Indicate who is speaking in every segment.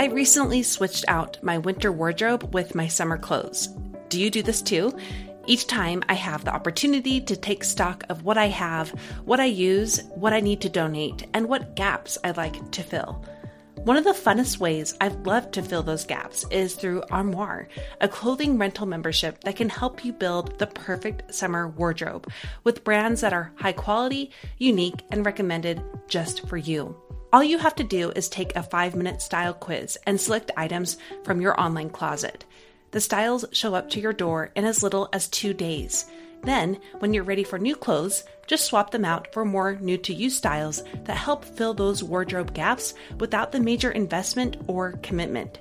Speaker 1: I recently switched out my winter wardrobe with my summer clothes. Do you do this too? Each time I have the opportunity to take stock of what I have, what I use, what I need to donate, and what gaps I'd like to fill. One of the funnest ways I've loved to fill those gaps is through Armoire, a clothing rental membership that can help you build the perfect summer wardrobe with brands that are high quality, unique, and recommended just for you. All you have to do is take a five minute style quiz and select items from your online closet. The styles show up to your door in as little as two days. Then, when you're ready for new clothes, just swap them out for more new to you styles that help fill those wardrobe gaps without the major investment or commitment.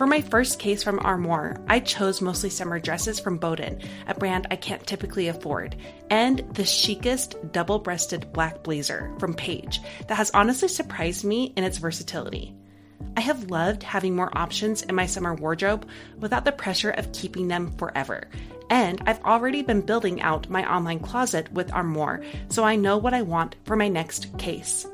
Speaker 1: For my first case from Armoire, I chose mostly summer dresses from Boden, a brand I can't typically afford, and the chicest double breasted black blazer from Paige that has honestly surprised me in its versatility. I have loved having more options in my summer wardrobe without the pressure of keeping them forever. And I've already been building out my online closet with Armoire, so I know what I want for my next case.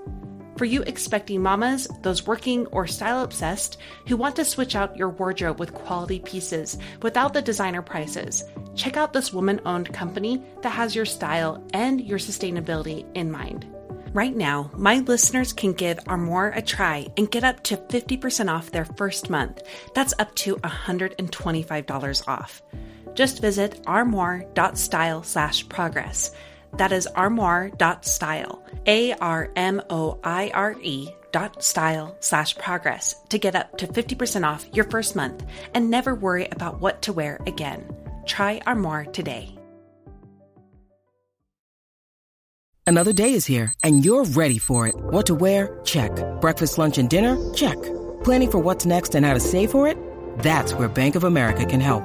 Speaker 1: For you expecting mamas, those working or style obsessed who want to switch out your wardrobe with quality pieces without the designer prices, check out this woman owned company that has your style and your sustainability in mind. Right now, my listeners can give Armoire a try and get up to 50% off their first month. That's up to $125 off. Just visit armoire.style slash progress. That is armoire.style, A R M O I R E dot style slash progress to get up to 50% off your first month and never worry about what to wear again. Try Armoire today.
Speaker 2: Another day is here, and you're ready for it. What to wear? Check. Breakfast, lunch, and dinner? Check. Planning for what's next and how to save for it? That's where Bank of America can help.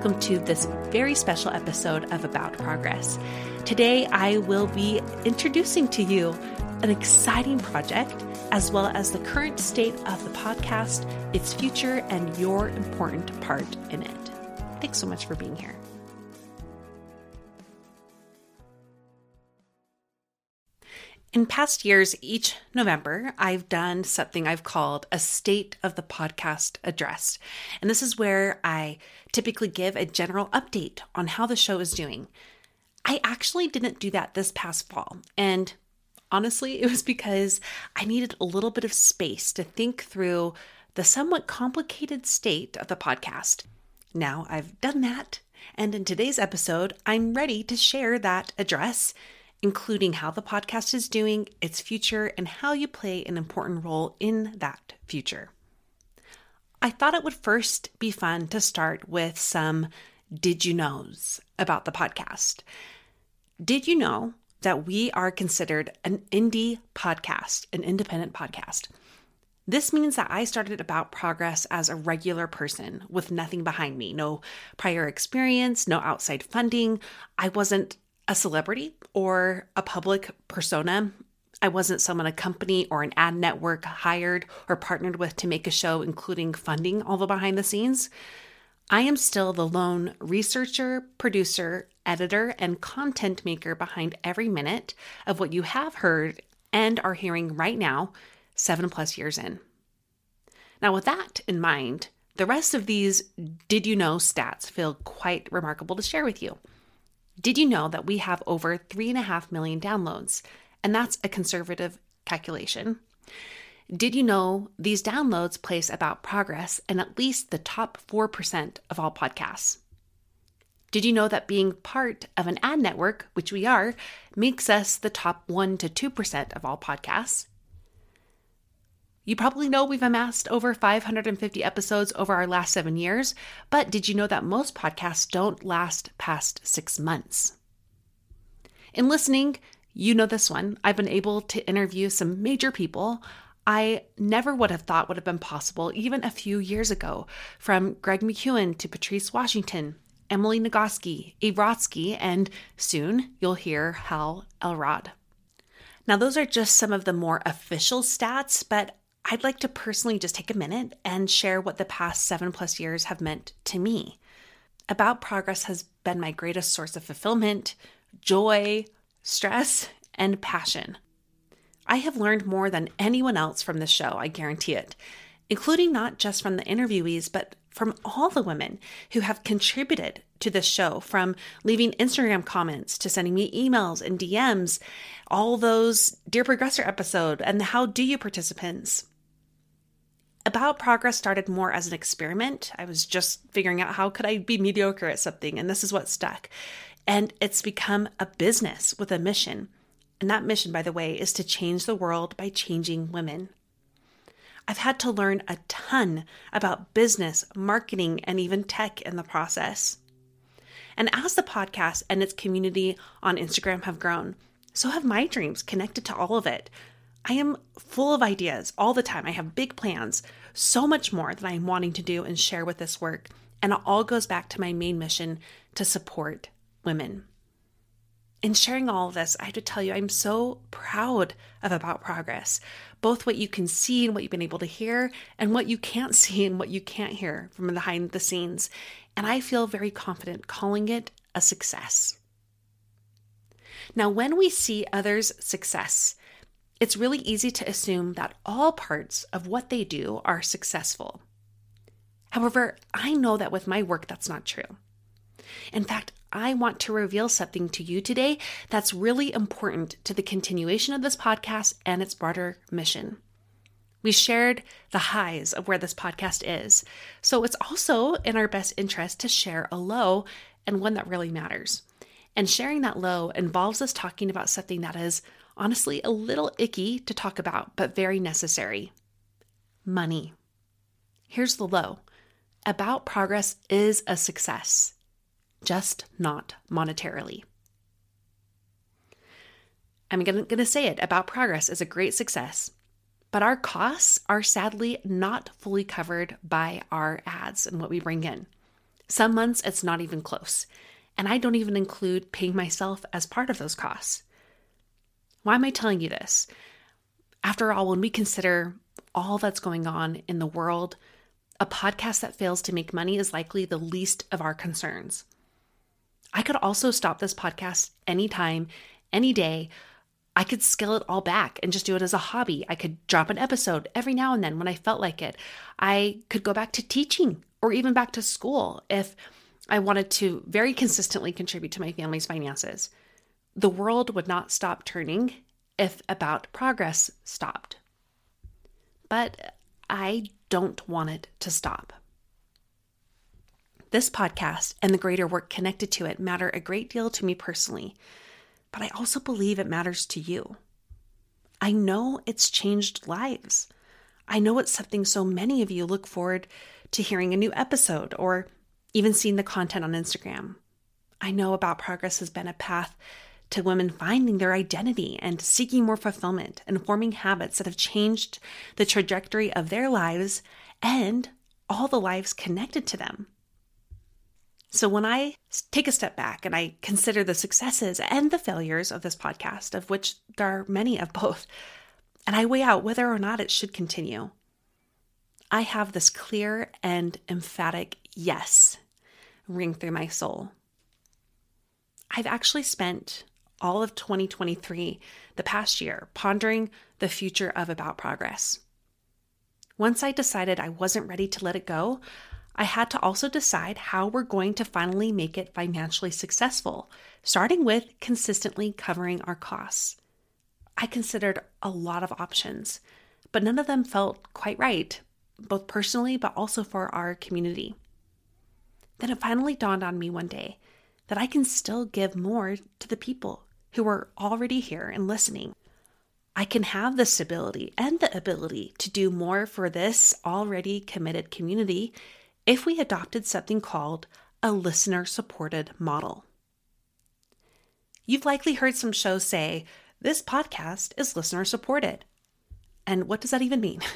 Speaker 1: Welcome to this very special episode of About Progress. Today, I will be introducing to you an exciting project as well as the current state of the podcast, its future, and your important part in it. Thanks so much for being here. In past years, each November, I've done something I've called a State of the Podcast Address. And this is where I typically give a general update on how the show is doing. I actually didn't do that this past fall. And honestly, it was because I needed a little bit of space to think through the somewhat complicated state of the podcast. Now I've done that. And in today's episode, I'm ready to share that address including how the podcast is doing, its future, and how you play an important role in that future. I thought it would first be fun to start with some did you knows about the podcast. Did you know that we are considered an indie podcast, an independent podcast? This means that I started about progress as a regular person with nothing behind me, no prior experience, no outside funding. I wasn't a celebrity or a public persona. I wasn't someone a company or an ad network hired or partnered with to make a show, including funding all the behind the scenes. I am still the lone researcher, producer, editor, and content maker behind every minute of what you have heard and are hearing right now, seven plus years in. Now, with that in mind, the rest of these did you know stats feel quite remarkable to share with you. Did you know that we have over 3.5 million downloads? And that's a conservative calculation. Did you know these downloads place About Progress in at least the top 4% of all podcasts? Did you know that being part of an ad network, which we are, makes us the top 1 to 2% of all podcasts? You probably know we've amassed over 550 episodes over our last seven years, but did you know that most podcasts don't last past six months? In listening, you know this one. I've been able to interview some major people. I never would have thought would have been possible even a few years ago, from Greg McKeown to Patrice Washington, Emily Nagoski, Eve Rodsky, and soon you'll hear Hal Elrod. Now, those are just some of the more official stats, but I'd like to personally just take a minute and share what the past seven plus years have meant to me. About Progress has been my greatest source of fulfillment, joy, stress, and passion. I have learned more than anyone else from this show, I guarantee it, including not just from the interviewees, but from all the women who have contributed to this show, from leaving Instagram comments to sending me emails and DMs, all those Dear Progressor episode and the How Do You participants. About Progress started more as an experiment. I was just figuring out how could I be mediocre at something, and this is what stuck. And it's become a business with a mission. And that mission, by the way, is to change the world by changing women. I've had to learn a ton about business, marketing, and even tech in the process. And as the podcast and its community on Instagram have grown, so have my dreams connected to all of it. I am full of ideas all the time. I have big plans, so much more that I am wanting to do and share with this work. And it all goes back to my main mission to support women in sharing all of this, I have to tell you, I'm so proud of About Progress, both what you can see and what you've been able to hear, and what you can't see and what you can't hear from behind the scenes. And I feel very confident calling it a success. Now, when we see others' success, it's really easy to assume that all parts of what they do are successful. However, I know that with my work, that's not true. In fact, I want to reveal something to you today that's really important to the continuation of this podcast and its broader mission. We shared the highs of where this podcast is, so it's also in our best interest to share a low and one that really matters. And sharing that low involves us talking about something that is honestly a little icky to talk about, but very necessary money. Here's the low About Progress is a success just not monetarily. I'm going to say it about progress is a great success, but our costs are sadly not fully covered by our ads and what we bring in. Some months it's not even close, and I don't even include paying myself as part of those costs. Why am I telling you this? After all, when we consider all that's going on in the world, a podcast that fails to make money is likely the least of our concerns. I could also stop this podcast anytime, any day. I could scale it all back and just do it as a hobby. I could drop an episode every now and then when I felt like it. I could go back to teaching or even back to school if I wanted to very consistently contribute to my family's finances. The world would not stop turning if About Progress stopped. But I don't want it to stop. This podcast and the greater work connected to it matter a great deal to me personally, but I also believe it matters to you. I know it's changed lives. I know it's something so many of you look forward to hearing a new episode or even seeing the content on Instagram. I know About Progress has been a path to women finding their identity and seeking more fulfillment and forming habits that have changed the trajectory of their lives and all the lives connected to them. So when I take a step back and I consider the successes and the failures of this podcast, of which there are many of both, and I weigh out whether or not it should continue, I have this clear and emphatic yes ring through my soul. I've actually spent all of 2023, the past year, pondering the future of About Progress. Once I decided I wasn't ready to let it go, I had to also decide how we're going to finally make it financially successful, starting with consistently covering our costs. I considered a lot of options, but none of them felt quite right, both personally but also for our community. Then it finally dawned on me one day that I can still give more to the people who are already here and listening. I can have the stability and the ability to do more for this already committed community if we adopted something called a listener supported model. You've likely heard some shows say, This podcast is listener supported. And what does that even mean?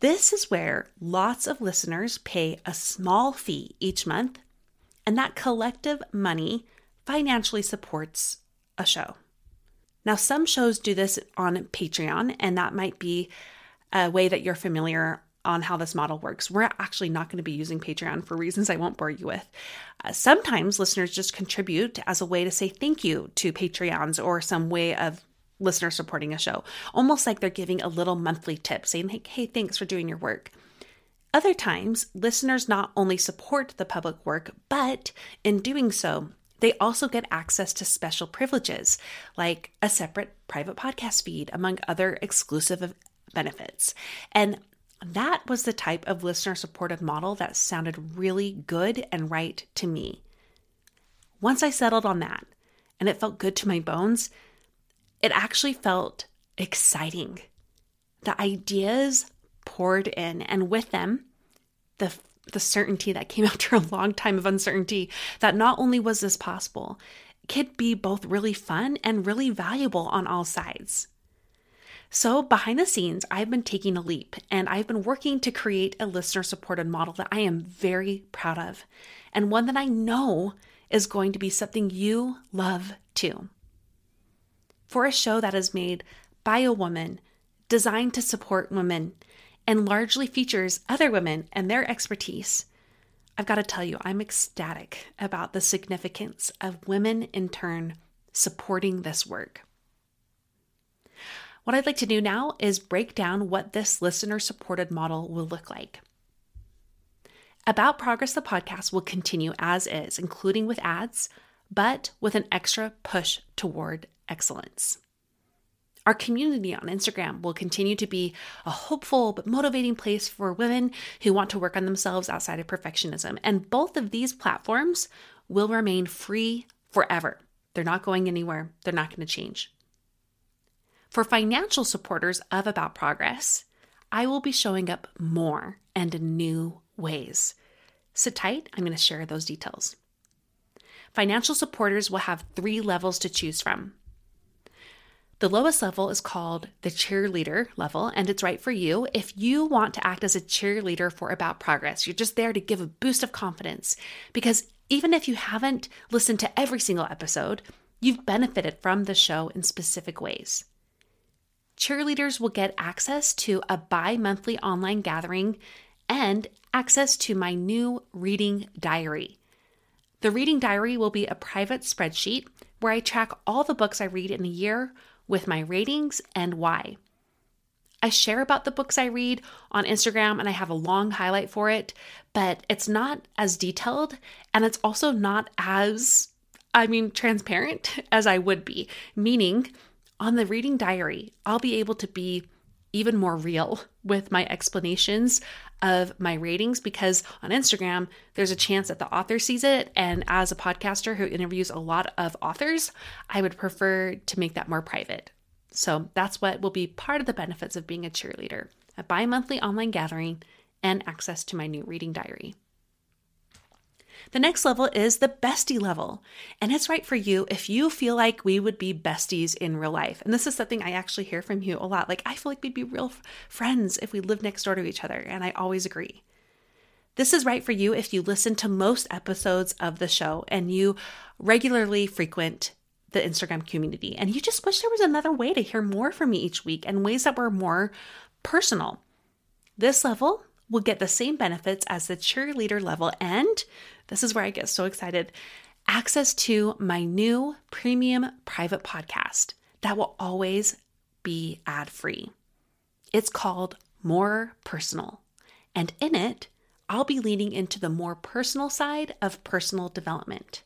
Speaker 1: This is where lots of listeners pay a small fee each month, and that collective money financially supports a show. Now, some shows do this on Patreon, and that might be a way that you're familiar on how this model works. We're actually not going to be using Patreon for reasons I won't bore you with. Uh, sometimes listeners just contribute as a way to say thank you to Patreons or some way of listener supporting a show, almost like they're giving a little monthly tip saying, hey, hey, thanks for doing your work. Other times, listeners not only support the public work, but in doing so, they also get access to special privileges like a separate private podcast feed, among other exclusive benefits. And that was the type of listener supported model that sounded really good and right to me. Once I settled on that and it felt good to my bones, it actually felt exciting. The ideas poured in, and with them, the the certainty that came after a long time of uncertainty that not only was this possible, could be both really fun and really valuable on all sides. So, behind the scenes, I've been taking a leap and I've been working to create a listener supported model that I am very proud of and one that I know is going to be something you love too for a show that is made by a woman, designed to support women, and largely features other women and their expertise. I've got to tell you, I'm ecstatic about the significance of women in turn supporting this work. What I'd like to do now is break down what this listener supported model will look like. About Progress, the podcast will continue as is, including with ads, but with an extra push toward excellence. Our community on Instagram will continue to be a hopeful but motivating place for women who want to work on themselves outside of perfectionism. And both of these platforms will remain free forever. They're not going anywhere, they're not going to change. For financial supporters of About Progress, I will be showing up more and in new ways. Sit tight, I'm going to share those details. Financial supporters will have three levels to choose from. The lowest level is called the cheerleader level, and it's right for you if you want to act as a cheerleader for About Progress. You're just there to give a boost of confidence because even if you haven't listened to every single episode, you've benefited from the show in specific ways. Cheerleaders will get access to a bi monthly online gathering and access to my new reading diary. The reading diary will be a private spreadsheet where I track all the books I read in a year with my ratings and why. I share about the books I read on Instagram and I have a long highlight for it, but it's not as detailed and it's also not as, I mean, transparent as I would be. Meaning, on the reading diary, I'll be able to be even more real with my explanations of my ratings because on Instagram, there's a chance that the author sees it. And as a podcaster who interviews a lot of authors, I would prefer to make that more private. So that's what will be part of the benefits of being a cheerleader a bi monthly online gathering and access to my new reading diary. The next level is the bestie level. And it's right for you if you feel like we would be besties in real life. And this is something I actually hear from you a lot. Like, I feel like we'd be real f- friends if we lived next door to each other. And I always agree. This is right for you if you listen to most episodes of the show and you regularly frequent the Instagram community and you just wish there was another way to hear more from me each week and ways that were more personal. This level will get the same benefits as the cheerleader level and this is where I get so excited access to my new premium private podcast that will always be ad free. It's called More Personal. And in it, I'll be leaning into the more personal side of personal development.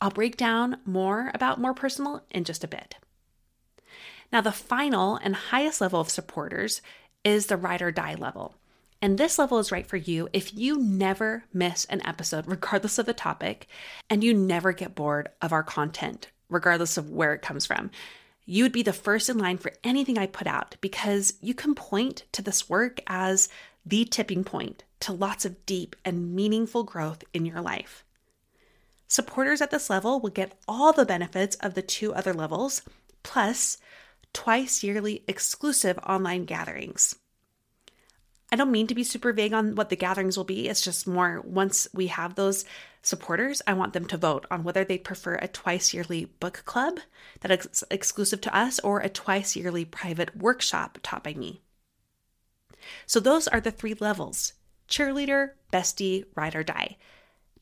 Speaker 1: I'll break down more about more personal in just a bit. Now, the final and highest level of supporters is the ride or die level. And this level is right for you if you never miss an episode, regardless of the topic, and you never get bored of our content, regardless of where it comes from. You would be the first in line for anything I put out because you can point to this work as the tipping point to lots of deep and meaningful growth in your life. Supporters at this level will get all the benefits of the two other levels, plus twice yearly exclusive online gatherings. I don't mean to be super vague on what the gatherings will be. It's just more once we have those supporters, I want them to vote on whether they prefer a twice yearly book club that is exclusive to us or a twice yearly private workshop taught by me. So those are the three levels cheerleader, bestie, ride or die.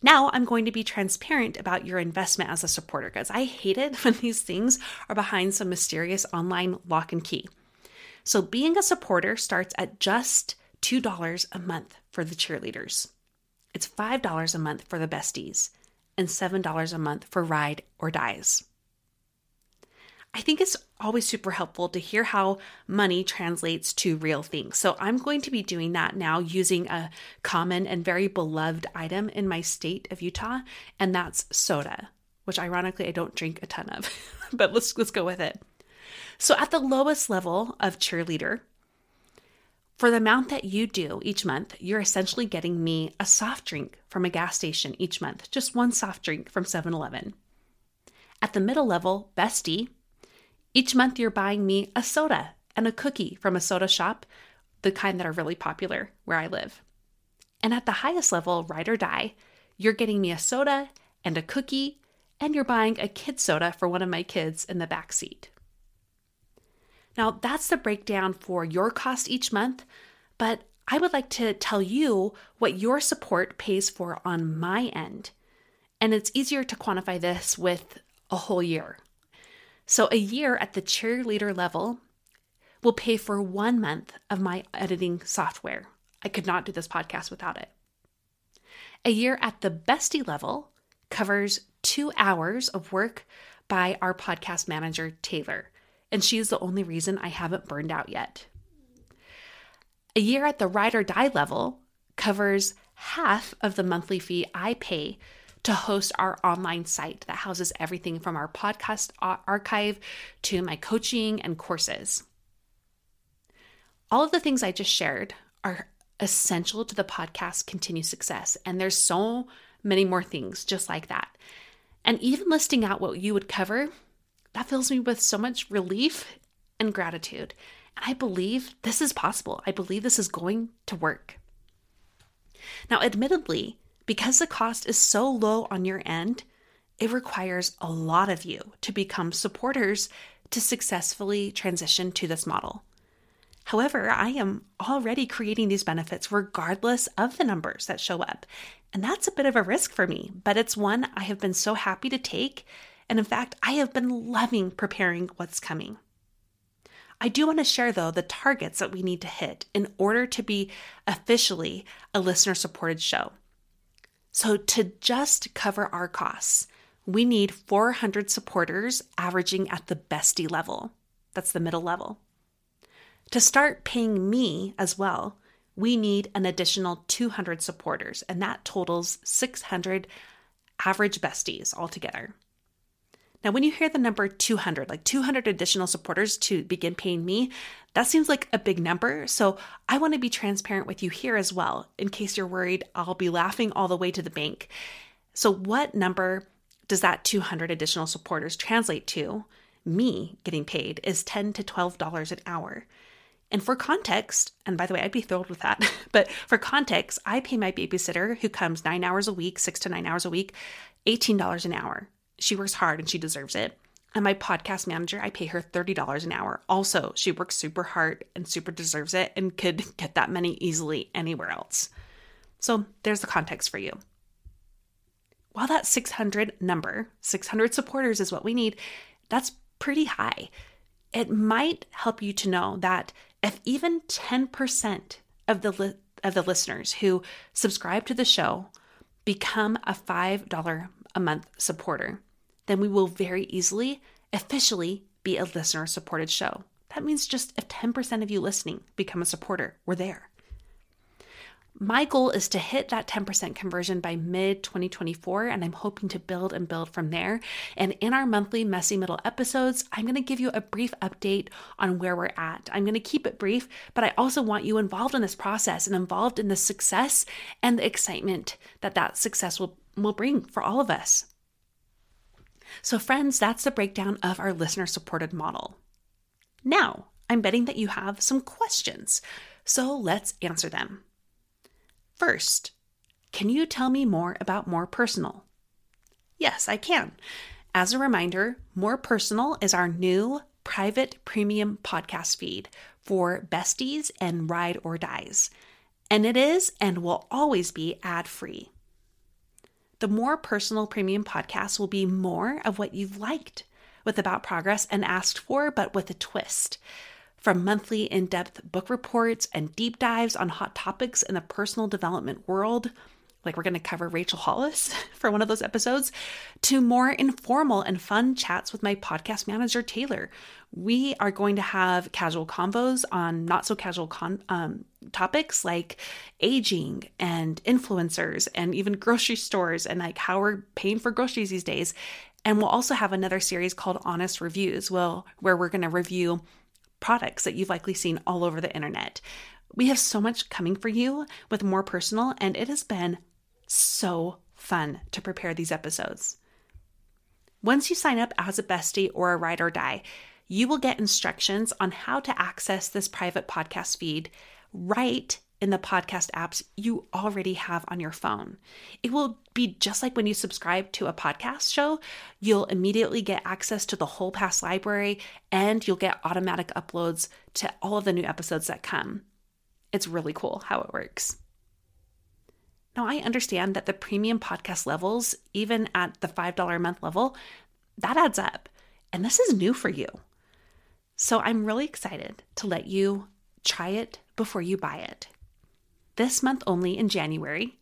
Speaker 1: Now I'm going to be transparent about your investment as a supporter because I hate it when these things are behind some mysterious online lock and key. So being a supporter starts at just $2 a month for the cheerleaders. It's $5 a month for the besties and $7 a month for ride or dies. I think it's always super helpful to hear how money translates to real things. So I'm going to be doing that now using a common and very beloved item in my state of Utah, and that's soda, which ironically I don't drink a ton of. but let's let's go with it. So at the lowest level of cheerleader, for the amount that you do each month, you're essentially getting me a soft drink from a gas station each month, just one soft drink from 7 Eleven. At the middle level, Bestie, each month you're buying me a soda and a cookie from a soda shop, the kind that are really popular where I live. And at the highest level, Ride or Die, you're getting me a soda and a cookie, and you're buying a kid soda for one of my kids in the back seat. Now, that's the breakdown for your cost each month, but I would like to tell you what your support pays for on my end. And it's easier to quantify this with a whole year. So, a year at the cheerleader level will pay for one month of my editing software. I could not do this podcast without it. A year at the bestie level covers two hours of work by our podcast manager, Taylor and she is the only reason I haven't burned out yet. A year at the ride or die level covers half of the monthly fee I pay to host our online site that houses everything from our podcast archive to my coaching and courses. All of the things I just shared are essential to the podcast's continue success, and there's so many more things just like that. And even listing out what you would cover that fills me with so much relief and gratitude. And I believe this is possible. I believe this is going to work. Now, admittedly, because the cost is so low on your end, it requires a lot of you to become supporters to successfully transition to this model. However, I am already creating these benefits regardless of the numbers that show up. And that's a bit of a risk for me, but it's one I have been so happy to take and in fact, I have been loving preparing what's coming. I do want to share, though, the targets that we need to hit in order to be officially a listener supported show. So, to just cover our costs, we need 400 supporters averaging at the bestie level. That's the middle level. To start paying me as well, we need an additional 200 supporters, and that totals 600 average besties altogether. Now, when you hear the number 200, like 200 additional supporters to begin paying me, that seems like a big number. So I want to be transparent with you here as well, in case you're worried I'll be laughing all the way to the bank. So, what number does that 200 additional supporters translate to? Me getting paid is 10 to $12 an hour. And for context, and by the way, I'd be thrilled with that, but for context, I pay my babysitter who comes nine hours a week, six to nine hours a week, $18 an hour. She works hard and she deserves it. And my podcast manager, I pay her $30 an hour. Also, she works super hard and super deserves it and could get that money easily anywhere else. So there's the context for you. While that 600 number, 600 supporters is what we need, that's pretty high. It might help you to know that if even 10% of the li- of the listeners who subscribe to the show become a $5 a month supporter, then we will very easily, officially be a listener supported show. That means just if 10% of you listening become a supporter, we're there. My goal is to hit that 10% conversion by mid 2024, and I'm hoping to build and build from there. And in our monthly Messy Middle episodes, I'm going to give you a brief update on where we're at. I'm going to keep it brief, but I also want you involved in this process and involved in the success and the excitement that that success will, will bring for all of us. So, friends, that's the breakdown of our listener supported model. Now, I'm betting that you have some questions, so let's answer them. First, can you tell me more about More Personal? Yes, I can. As a reminder, More Personal is our new private premium podcast feed for besties and ride or dies. And it is and will always be ad free. The more personal premium podcast will be more of what you've liked with About Progress and asked for, but with a twist. From monthly in depth book reports and deep dives on hot topics in the personal development world, like we're going to cover Rachel Hollis for one of those episodes, to more informal and fun chats with my podcast manager, Taylor. We are going to have casual convos on not so casual con- um, topics like aging and influencers and even grocery stores and like how we're paying for groceries these days. And we'll also have another series called Honest Reviews, well, where we're going to review products that you've likely seen all over the internet. We have so much coming for you with more personal, and it has been so fun to prepare these episodes. Once you sign up as a bestie or a ride or die, you will get instructions on how to access this private podcast feed right in the podcast apps you already have on your phone. It will be just like when you subscribe to a podcast show, you'll immediately get access to the whole past library and you'll get automatic uploads to all of the new episodes that come. It's really cool how it works. Now, I understand that the premium podcast levels, even at the $5 a month level, that adds up. And this is new for you. So I'm really excited to let you try it before you buy it. This month only in January,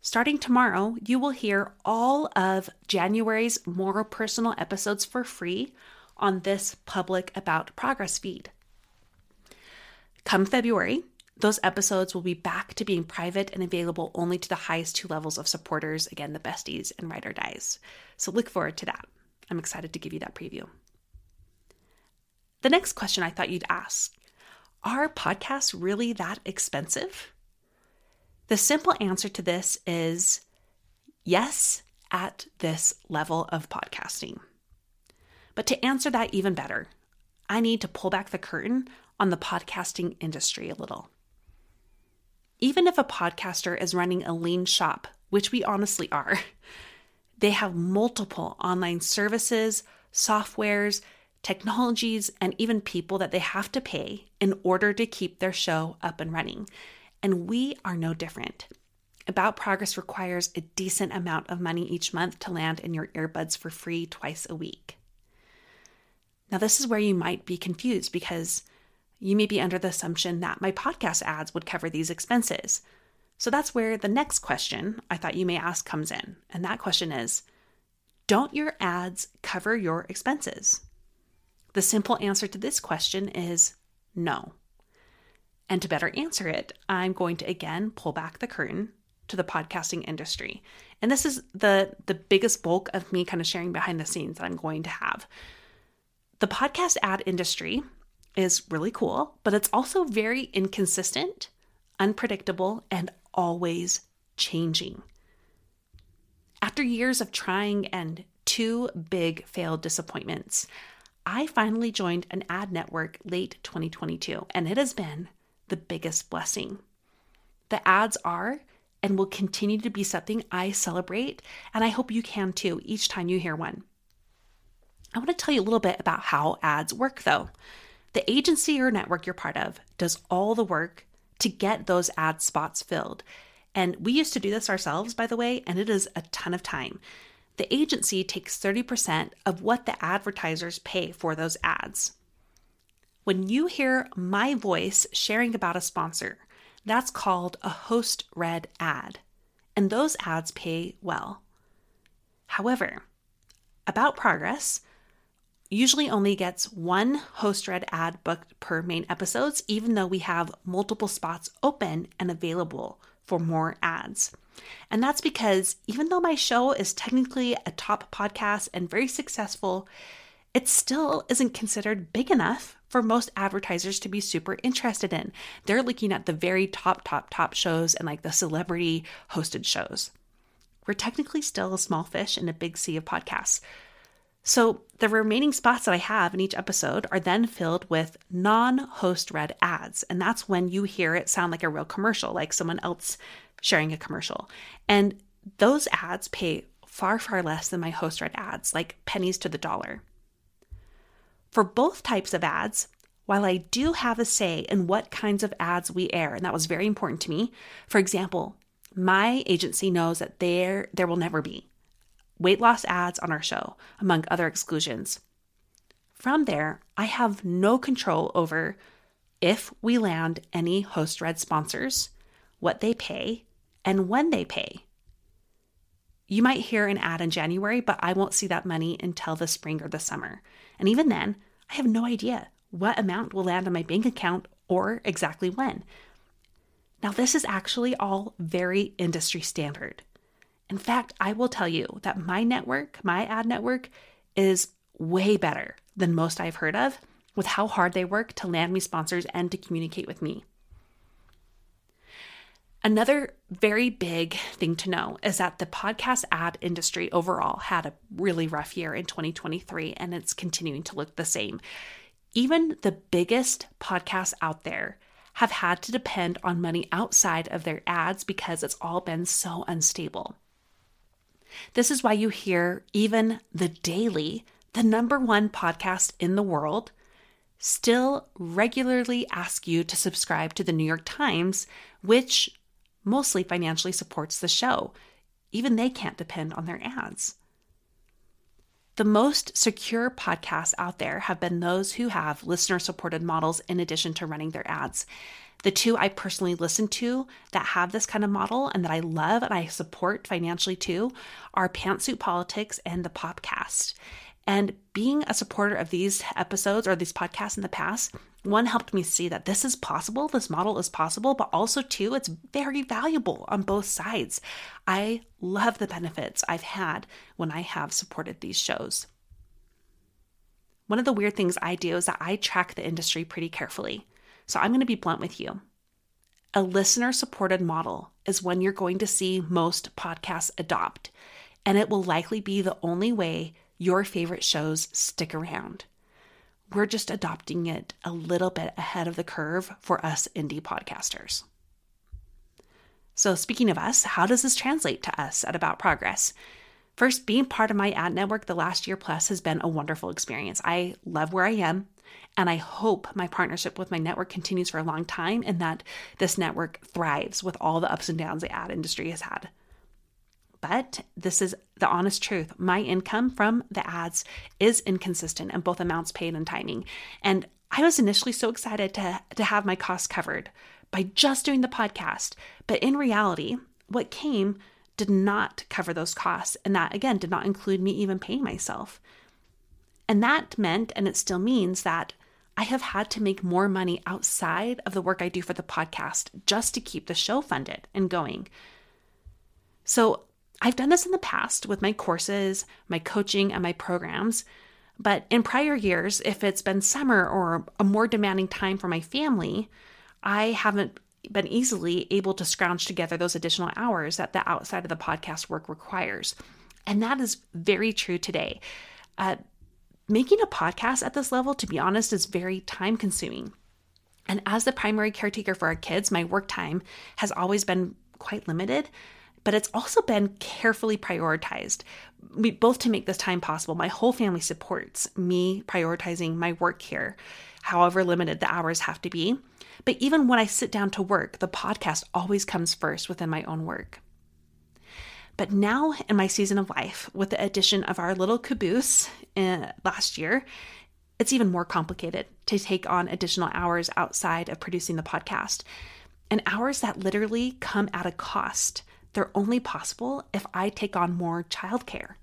Speaker 1: starting tomorrow, you will hear all of January's more personal episodes for free on this public About Progress feed. Come February, those episodes will be back to being private and available only to the highest two levels of supporters again, the besties and Ride or Dies. So look forward to that. I'm excited to give you that preview. The next question I thought you'd ask Are podcasts really that expensive? The simple answer to this is yes, at this level of podcasting. But to answer that even better, I need to pull back the curtain on the podcasting industry a little. Even if a podcaster is running a lean shop, which we honestly are, they have multiple online services, softwares, technologies, and even people that they have to pay in order to keep their show up and running. And we are no different. About Progress requires a decent amount of money each month to land in your earbuds for free twice a week. Now, this is where you might be confused because you may be under the assumption that my podcast ads would cover these expenses. So that's where the next question I thought you may ask comes in. And that question is Don't your ads cover your expenses? The simple answer to this question is no. And to better answer it, I'm going to again pull back the curtain to the podcasting industry. And this is the the biggest bulk of me kind of sharing behind the scenes that I'm going to have. The podcast ad industry is really cool, but it's also very inconsistent, unpredictable, and always changing. After years of trying and two big failed disappointments, I finally joined an ad network late 2022, and it has been the biggest blessing. The ads are and will continue to be something I celebrate, and I hope you can too each time you hear one. I want to tell you a little bit about how ads work though. The agency or network you're part of does all the work to get those ad spots filled. And we used to do this ourselves, by the way, and it is a ton of time. The agency takes 30% of what the advertisers pay for those ads. When you hear my voice sharing about a sponsor, that's called a host read ad, and those ads pay well. However, about progress, usually only gets one host read ad booked per main episodes, even though we have multiple spots open and available for more ads. And that's because even though my show is technically a top podcast and very successful, it still isn't considered big enough for most advertisers to be super interested in. They're looking at the very top, top, top shows and like the celebrity hosted shows. We're technically still a small fish in a big sea of podcasts. So the remaining spots that I have in each episode are then filled with non host read ads. And that's when you hear it sound like a real commercial, like someone else sharing a commercial. And those ads pay far, far less than my host read ads, like pennies to the dollar. For both types of ads, while I do have a say in what kinds of ads we air, and that was very important to me, for example, my agency knows that there, there will never be weight loss ads on our show, among other exclusions. From there, I have no control over if we land any host red sponsors, what they pay, and when they pay. You might hear an ad in January, but I won't see that money until the spring or the summer. And even then, I have no idea what amount will land on my bank account or exactly when. Now, this is actually all very industry standard. In fact, I will tell you that my network, my ad network, is way better than most I've heard of with how hard they work to land me sponsors and to communicate with me. Another very big thing to know is that the podcast ad industry overall had a really rough year in 2023 and it's continuing to look the same. Even the biggest podcasts out there have had to depend on money outside of their ads because it's all been so unstable. This is why you hear even The Daily, the number one podcast in the world, still regularly ask you to subscribe to the New York Times, which mostly financially supports the show. Even they can't depend on their ads. The most secure podcasts out there have been those who have listener supported models in addition to running their ads. The two I personally listen to that have this kind of model and that I love and I support financially too are Pantsuit Politics and the Popcast. And being a supporter of these episodes or these podcasts in the past, one helped me see that this is possible, this model is possible, but also, too, it's very valuable on both sides. I love the benefits I've had when I have supported these shows. One of the weird things I do is that I track the industry pretty carefully. So I'm going to be blunt with you. A listener supported model is when you're going to see most podcasts adopt, and it will likely be the only way your favorite shows stick around. We're just adopting it a little bit ahead of the curve for us indie podcasters. So, speaking of us, how does this translate to us at About Progress? First, being part of my ad network the last year plus has been a wonderful experience. I love where I am, and I hope my partnership with my network continues for a long time and that this network thrives with all the ups and downs the ad industry has had. But this is the honest truth. My income from the ads is inconsistent in both amounts paid and timing. And I was initially so excited to, to have my costs covered by just doing the podcast. But in reality, what came did not cover those costs. And that, again, did not include me even paying myself. And that meant, and it still means, that I have had to make more money outside of the work I do for the podcast just to keep the show funded and going. So I've done this in the past with my courses, my coaching, and my programs. But in prior years, if it's been summer or a more demanding time for my family, I haven't been easily able to scrounge together those additional hours that the outside of the podcast work requires. And that is very true today. Uh, making a podcast at this level, to be honest, is very time consuming. And as the primary caretaker for our kids, my work time has always been quite limited but it's also been carefully prioritized. We, both to make this time possible. My whole family supports me prioritizing my work here, however limited the hours have to be. But even when I sit down to work, the podcast always comes first within my own work. But now, in my season of life, with the addition of our little caboose uh, last year, it's even more complicated to take on additional hours outside of producing the podcast, and hours that literally come at a cost they're only possible if I take on more childcare.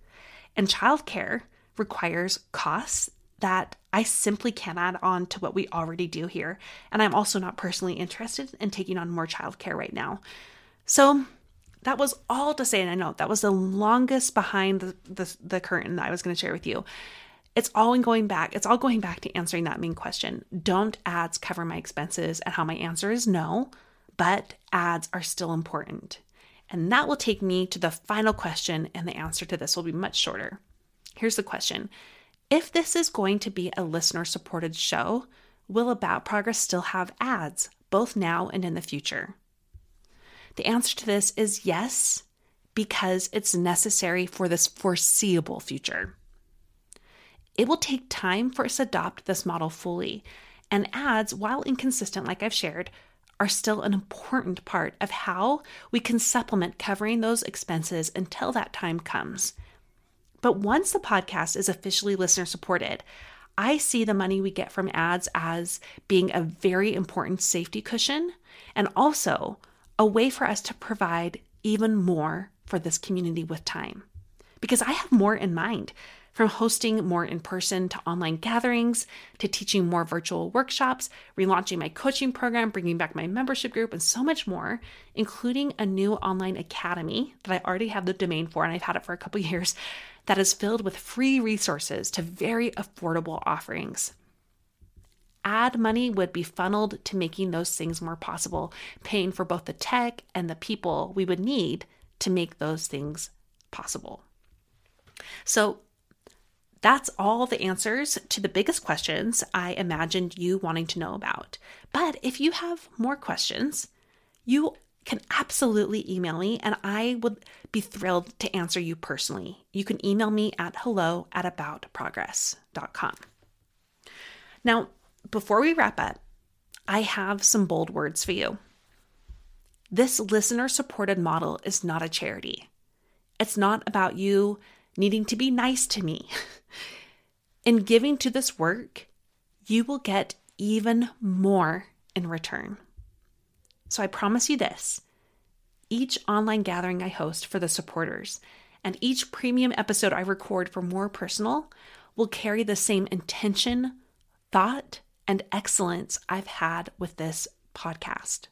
Speaker 1: And childcare requires costs that I simply can't add on to what we already do here. And I'm also not personally interested in taking on more childcare right now. So that was all to say, and I know that was the longest behind the, the, the curtain that I was going to share with you. It's all in going back. It's all going back to answering that main question. Don't ads cover my expenses? And how my answer is no, but ads are still important. And that will take me to the final question, and the answer to this will be much shorter. Here's the question If this is going to be a listener supported show, will About Progress still have ads, both now and in the future? The answer to this is yes, because it's necessary for this foreseeable future. It will take time for us to adopt this model fully, and ads, while inconsistent, like I've shared, are still an important part of how we can supplement covering those expenses until that time comes. But once the podcast is officially listener supported, I see the money we get from ads as being a very important safety cushion and also a way for us to provide even more for this community with time. Because I have more in mind from hosting more in person to online gatherings to teaching more virtual workshops, relaunching my coaching program, bringing back my membership group, and so much more, including a new online academy that I already have the domain for and I've had it for a couple years that is filled with free resources to very affordable offerings. Ad money would be funneled to making those things more possible, paying for both the tech and the people we would need to make those things possible. So, that's all the answers to the biggest questions I imagined you wanting to know about. But if you have more questions, you can absolutely email me and I would be thrilled to answer you personally. You can email me at hello at aboutprogress.com. Now, before we wrap up, I have some bold words for you. This listener supported model is not a charity. It's not about you needing to be nice to me. In giving to this work, you will get even more in return. So I promise you this each online gathering I host for the supporters and each premium episode I record for more personal will carry the same intention, thought, and excellence I've had with this podcast.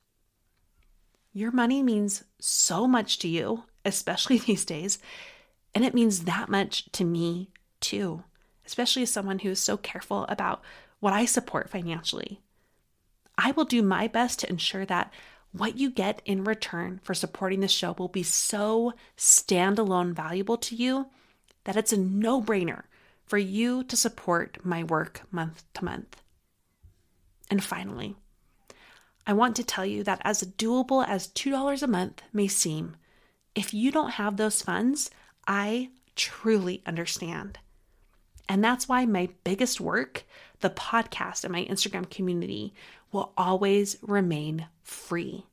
Speaker 1: Your money means so much to you, especially these days, and it means that much to me too, especially as someone who is so careful about what I support financially. I will do my best to ensure that what you get in return for supporting the show will be so standalone valuable to you that it's a no brainer for you to support my work month to month. And finally, I want to tell you that as doable as $2 a month may seem, if you don't have those funds, I truly understand. And that's why my biggest work, the podcast and my Instagram community, will always remain free.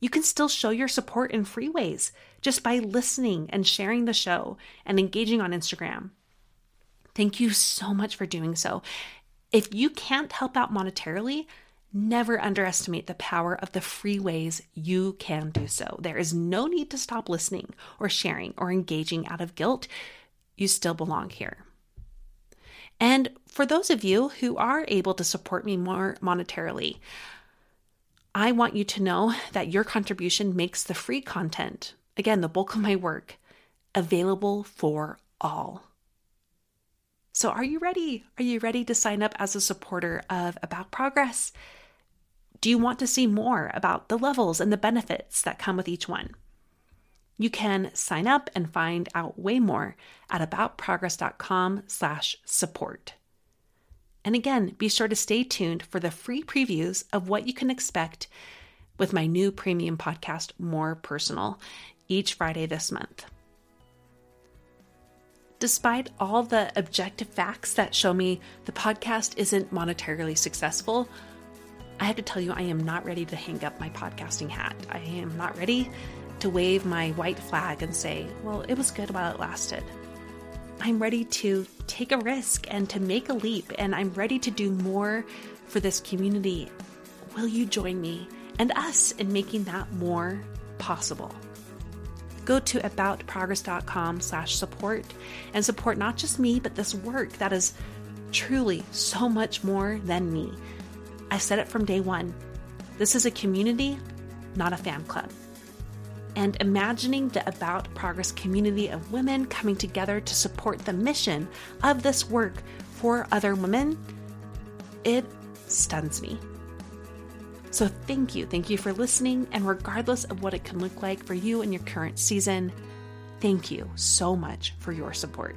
Speaker 1: You can still show your support in free ways just by listening and sharing the show and engaging on Instagram. Thank you so much for doing so. If you can't help out monetarily, never underestimate the power of the free ways you can do so. There is no need to stop listening or sharing or engaging out of guilt. You still belong here. And for those of you who are able to support me more monetarily, I want you to know that your contribution makes the free content, again, the bulk of my work, available for all. So, are you ready? Are you ready to sign up as a supporter of About Progress? Do you want to see more about the levels and the benefits that come with each one? You can sign up and find out way more at aboutprogress.com/support. And again, be sure to stay tuned for the free previews of what you can expect with my new premium podcast, More Personal, each Friday this month. Despite all the objective facts that show me the podcast isn't monetarily successful, I have to tell you, I am not ready to hang up my podcasting hat. I am not ready to wave my white flag and say, well, it was good while it lasted. I'm ready to take a risk and to make a leap, and I'm ready to do more for this community. Will you join me and us in making that more possible? go to aboutprogress.com slash support and support not just me, but this work that is truly so much more than me. I said it from day one. This is a community, not a fan club. And imagining the About Progress community of women coming together to support the mission of this work for other women, it stuns me. So thank you. Thank you for listening. And regardless of what it can look like for you in your current season, thank you so much for your support.